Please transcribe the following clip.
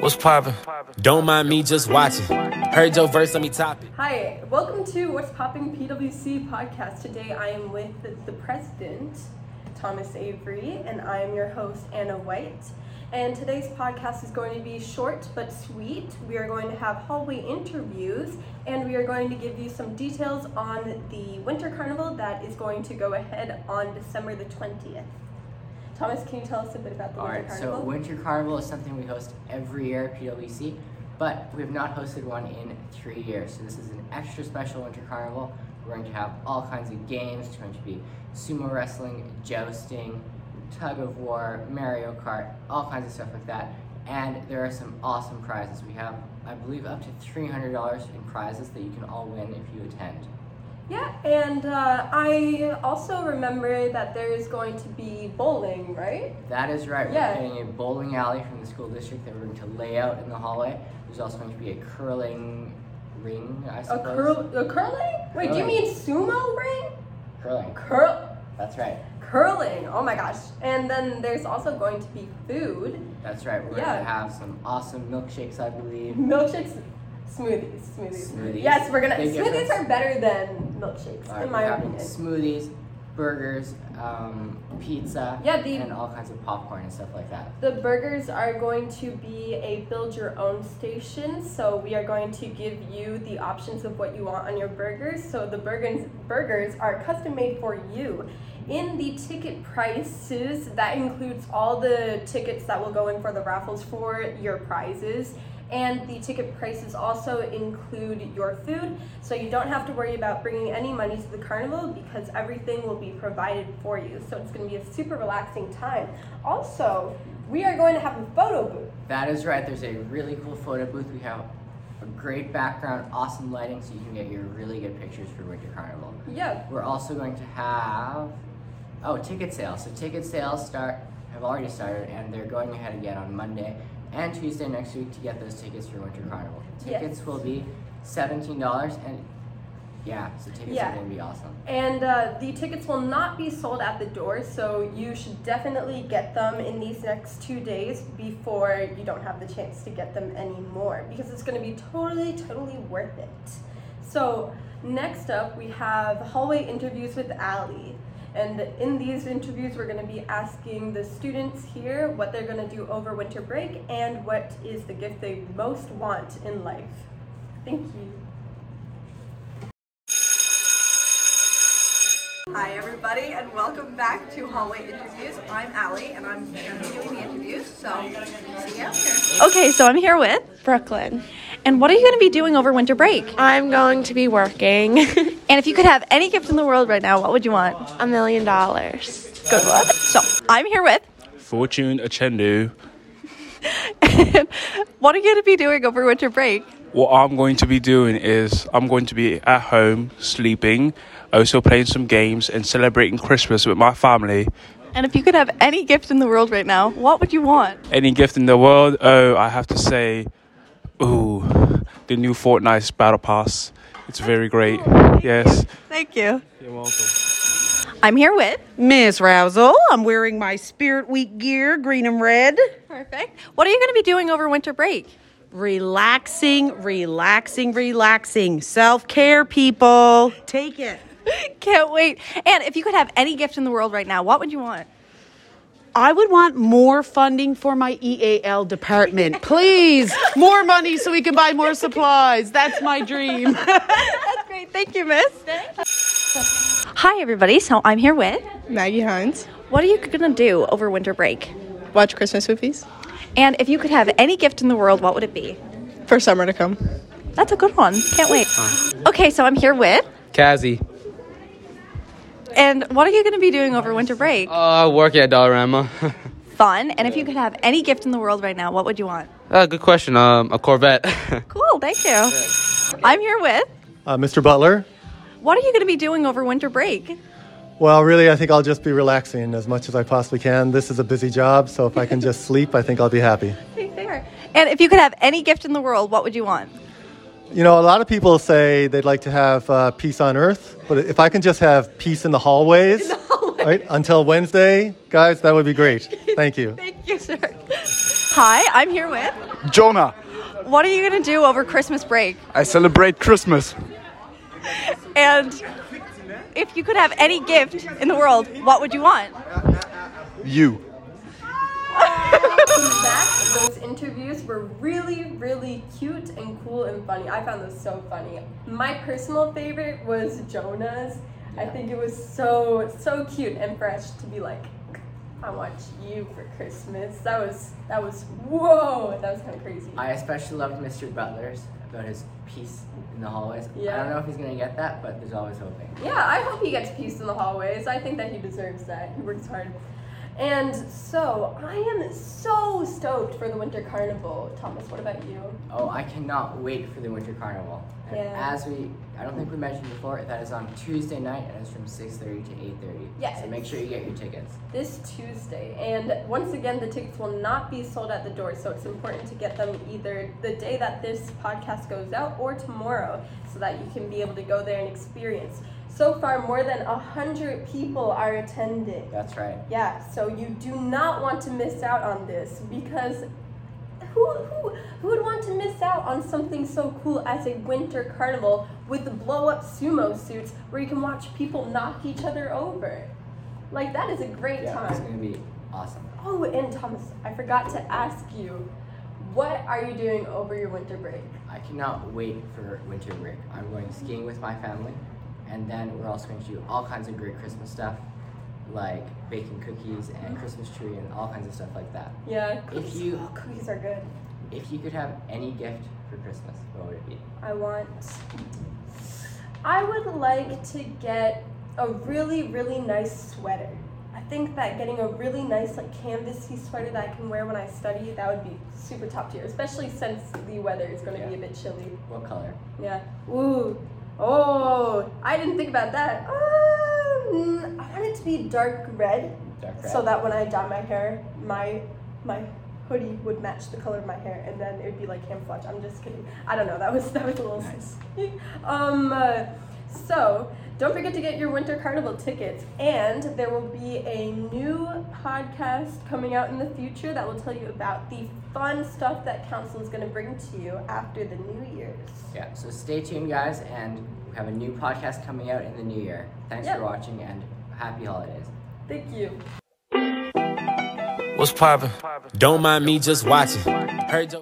What's poppin'? Don't mind me just watching. Heard your verse, let me top it. Hi, welcome to What's Popping PWC podcast. Today I am with the, the president, Thomas Avery, and I am your host, Anna White. And today's podcast is going to be short but sweet. We are going to have hallway interviews and we are going to give you some details on the Winter Carnival that is going to go ahead on December the 20th. Thomas, can you tell us a bit about the All Winter right, Carnival? so Winter Carnival is something we host every year at PWC, but we have not hosted one in three years. So this is an extra special Winter Carnival. We're going to have all kinds of games. It's going to be sumo wrestling, jousting, tug of war, Mario Kart, all kinds of stuff like that. And there are some awesome prizes. We have, I believe, up to $300 in prizes that you can all win if you attend. Yeah, and uh, I also remember that there's going to be bowling, right? That is right. Yeah. We're getting a bowling alley from the school district that we're going to lay out in the hallway. There's also going to be a curling ring, I suppose. A, curl, a curling? Wait, do you mean sumo ring? Curling. Curl, That's right. curling. Oh my gosh! And then there's also going to be food, That's right. We're Yeah. going to have some awesome milkshakes, I believe. milkshakes, smoothies, smoothies. Smoothies. Yes, we're gonna. Big smoothies difference. are better than milkshakes, right, in my opinion. smoothies, burgers, um, pizza, Yeah, the- and all kinds of popcorn and stuff like that. The burgers are going to be a build your own station, so we are going to give you the options of what you want on your burgers. So the burgers burgers are custom made for you. In the ticket prices, that includes all the tickets that will go in for the raffles for your prizes. And the ticket prices also include your food, so you don't have to worry about bringing any money to the carnival because everything will be provided for you. So it's going to be a super relaxing time. Also, we are going to have a photo booth. That is right. There's a really cool photo booth. We have a great background, awesome lighting, so you can get your really good pictures for Winter Carnival. Yeah, We're also going to have oh ticket sales. So ticket sales start have already started and they're going ahead again on Monday and Tuesday next week to get those tickets for Winter Carnival. Yes. Tickets will be seventeen dollars and yeah, so tickets Yeah. are gonna be awesome. and uh, the tickets will not be sold at the door, so you should definitely get them in these next two days before you don't have the chance to get them anymore because it's going to be totally, totally worth it. So, next up, we have hallway interviews with Ali. And in these interviews, we're going to be asking the students here what they're going to do over winter break and what is the gift they most want in life. Thank you. Hi, everybody, and welcome back to Hallway Interviews. I'm Allie, and I'm going to be doing the interviews, so see you out here. Okay, so I'm here with. Brooklyn. And what are you going to be doing over winter break? I'm going to be working And if you could have any gift in the world right now, what would you want? a million dollars. Good luck. So I'm here with. Fortune Achendu. what are you going to be doing over winter break? What I'm going to be doing is I'm going to be at home sleeping, also playing some games and celebrating Christmas with my family. And if you could have any gift in the world right now, what would you want? Any gift in the world? Oh, I have to say, ooh, the new Fortnite Battle Pass. It's very great. Oh, yes. Thank you. You're welcome. I'm here with. Miss Rousel, I'm wearing my Spirit Week gear, green and red. Perfect. What are you going to be doing over winter break? Relaxing, relaxing, relaxing. Self care, people. Take it. Can't wait. And if you could have any gift in the world right now, what would you want? I would want more funding for my EAL department. Please, more money so we can buy more supplies. That's my dream. That's great. Thank you, miss. Hi, everybody. So I'm here with. Maggie Hines. What are you going to do over winter break? Watch Christmas movies And if you could have any gift in the world, what would it be? for summer to come. That's a good one. Can't wait. Okay, so I'm here with. Kazzy. And what are you going to be doing over winter break? Uh, working at Dollarama. Fun. And if you could have any gift in the world right now, what would you want? uh, good question. Um, a Corvette. Cool. Thank you. I'm here with. Uh, Mr. Butler? What are you going to be doing over winter break? Well, really, I think I'll just be relaxing as much as I possibly can. This is a busy job, so if I can just sleep, I think I'll be happy. Fair. And if you could have any gift in the world, what would you want? You know, a lot of people say they'd like to have uh, peace on earth, but if I can just have peace in the hallways, right, until Wednesday, guys, that would be great. Thank you. Thank you, sir. Hi, I'm here with. Jonah, What are you gonna do over Christmas break? I celebrate Christmas. And if you could have any gift in the world, what would you want? You. back, those interviews were really, really cute and cool and funny. I found those so funny. My personal favorite was Jonah's. I think it was so, so cute and fresh to be like, I want you for Christmas. That was, that was, whoa, that was kind of crazy. I especially loved Mr. Butler's about his peace in the hallways. Yeah. I don't know if he's gonna get that, but there's always hoping. Yeah, I hope he gets peace in the hallways. I think that he deserves that. He works hard. And so, I am so stoked for the Winter Carnival. Thomas, what about you? Oh, I cannot wait for the Winter Carnival. And Yeah. as we, I don't think we mentioned before, that is on Tuesday night and it's from 6.30 to 8.30. Yes. So make sure you get your tickets. This Tuesday. And once again, the tickets will not be sold at the door, so it's important to get them either the day that this podcast goes out or tomorrow so that you can be able to go there and experience. So far, more than 100 people are attending. That's right. Yeah, so you do not want to miss out on this because who, who, who would want to miss out on something so cool as a winter carnival with the blow up sumo suits where you can watch people knock each other over? Like, that is a great Yeah, it's gonna be awesome. Oh, and Thomas, I forgot to ask you, what are you doing over your winter break? I cannot wait for winter break. I'm going skiing with my family, and then we're also going to do all kinds of great Christmas stuff, like baking cookies and mm-hmm. Christmas tree and all kinds of stuff like that. Yeah, If you oh, cookies are good. if you could have any gift for Christmas, what would it be? I want. I would like to get a really, really nice sweater. I think that getting a really nice, like, canvasy sweater that I can wear when I study, that would be super top tier, especially since the weather is going to be a bit chilly. What color? Yeah. Ooh. Oh, I didn't think about that. Um, I want it to be dark red, Dark red. so that when I dye my hair, my my hoodie would match the color of my hair, and then it would be like camouflage. I'm just kidding. I don't know. That was that was a little. Nice. um. Uh, so don't forget to get your winter carnival tickets, and there will be a new podcast coming out in the future that will tell you about the fun stuff that council is going to bring to you after the New Year's. Yeah, so stay tuned, guys, and we have a new podcast coming out in the new year. Thanks Yep. for watching, and happy holidays. Thank you. What's poppin'? Don't mind me just watching. Heard your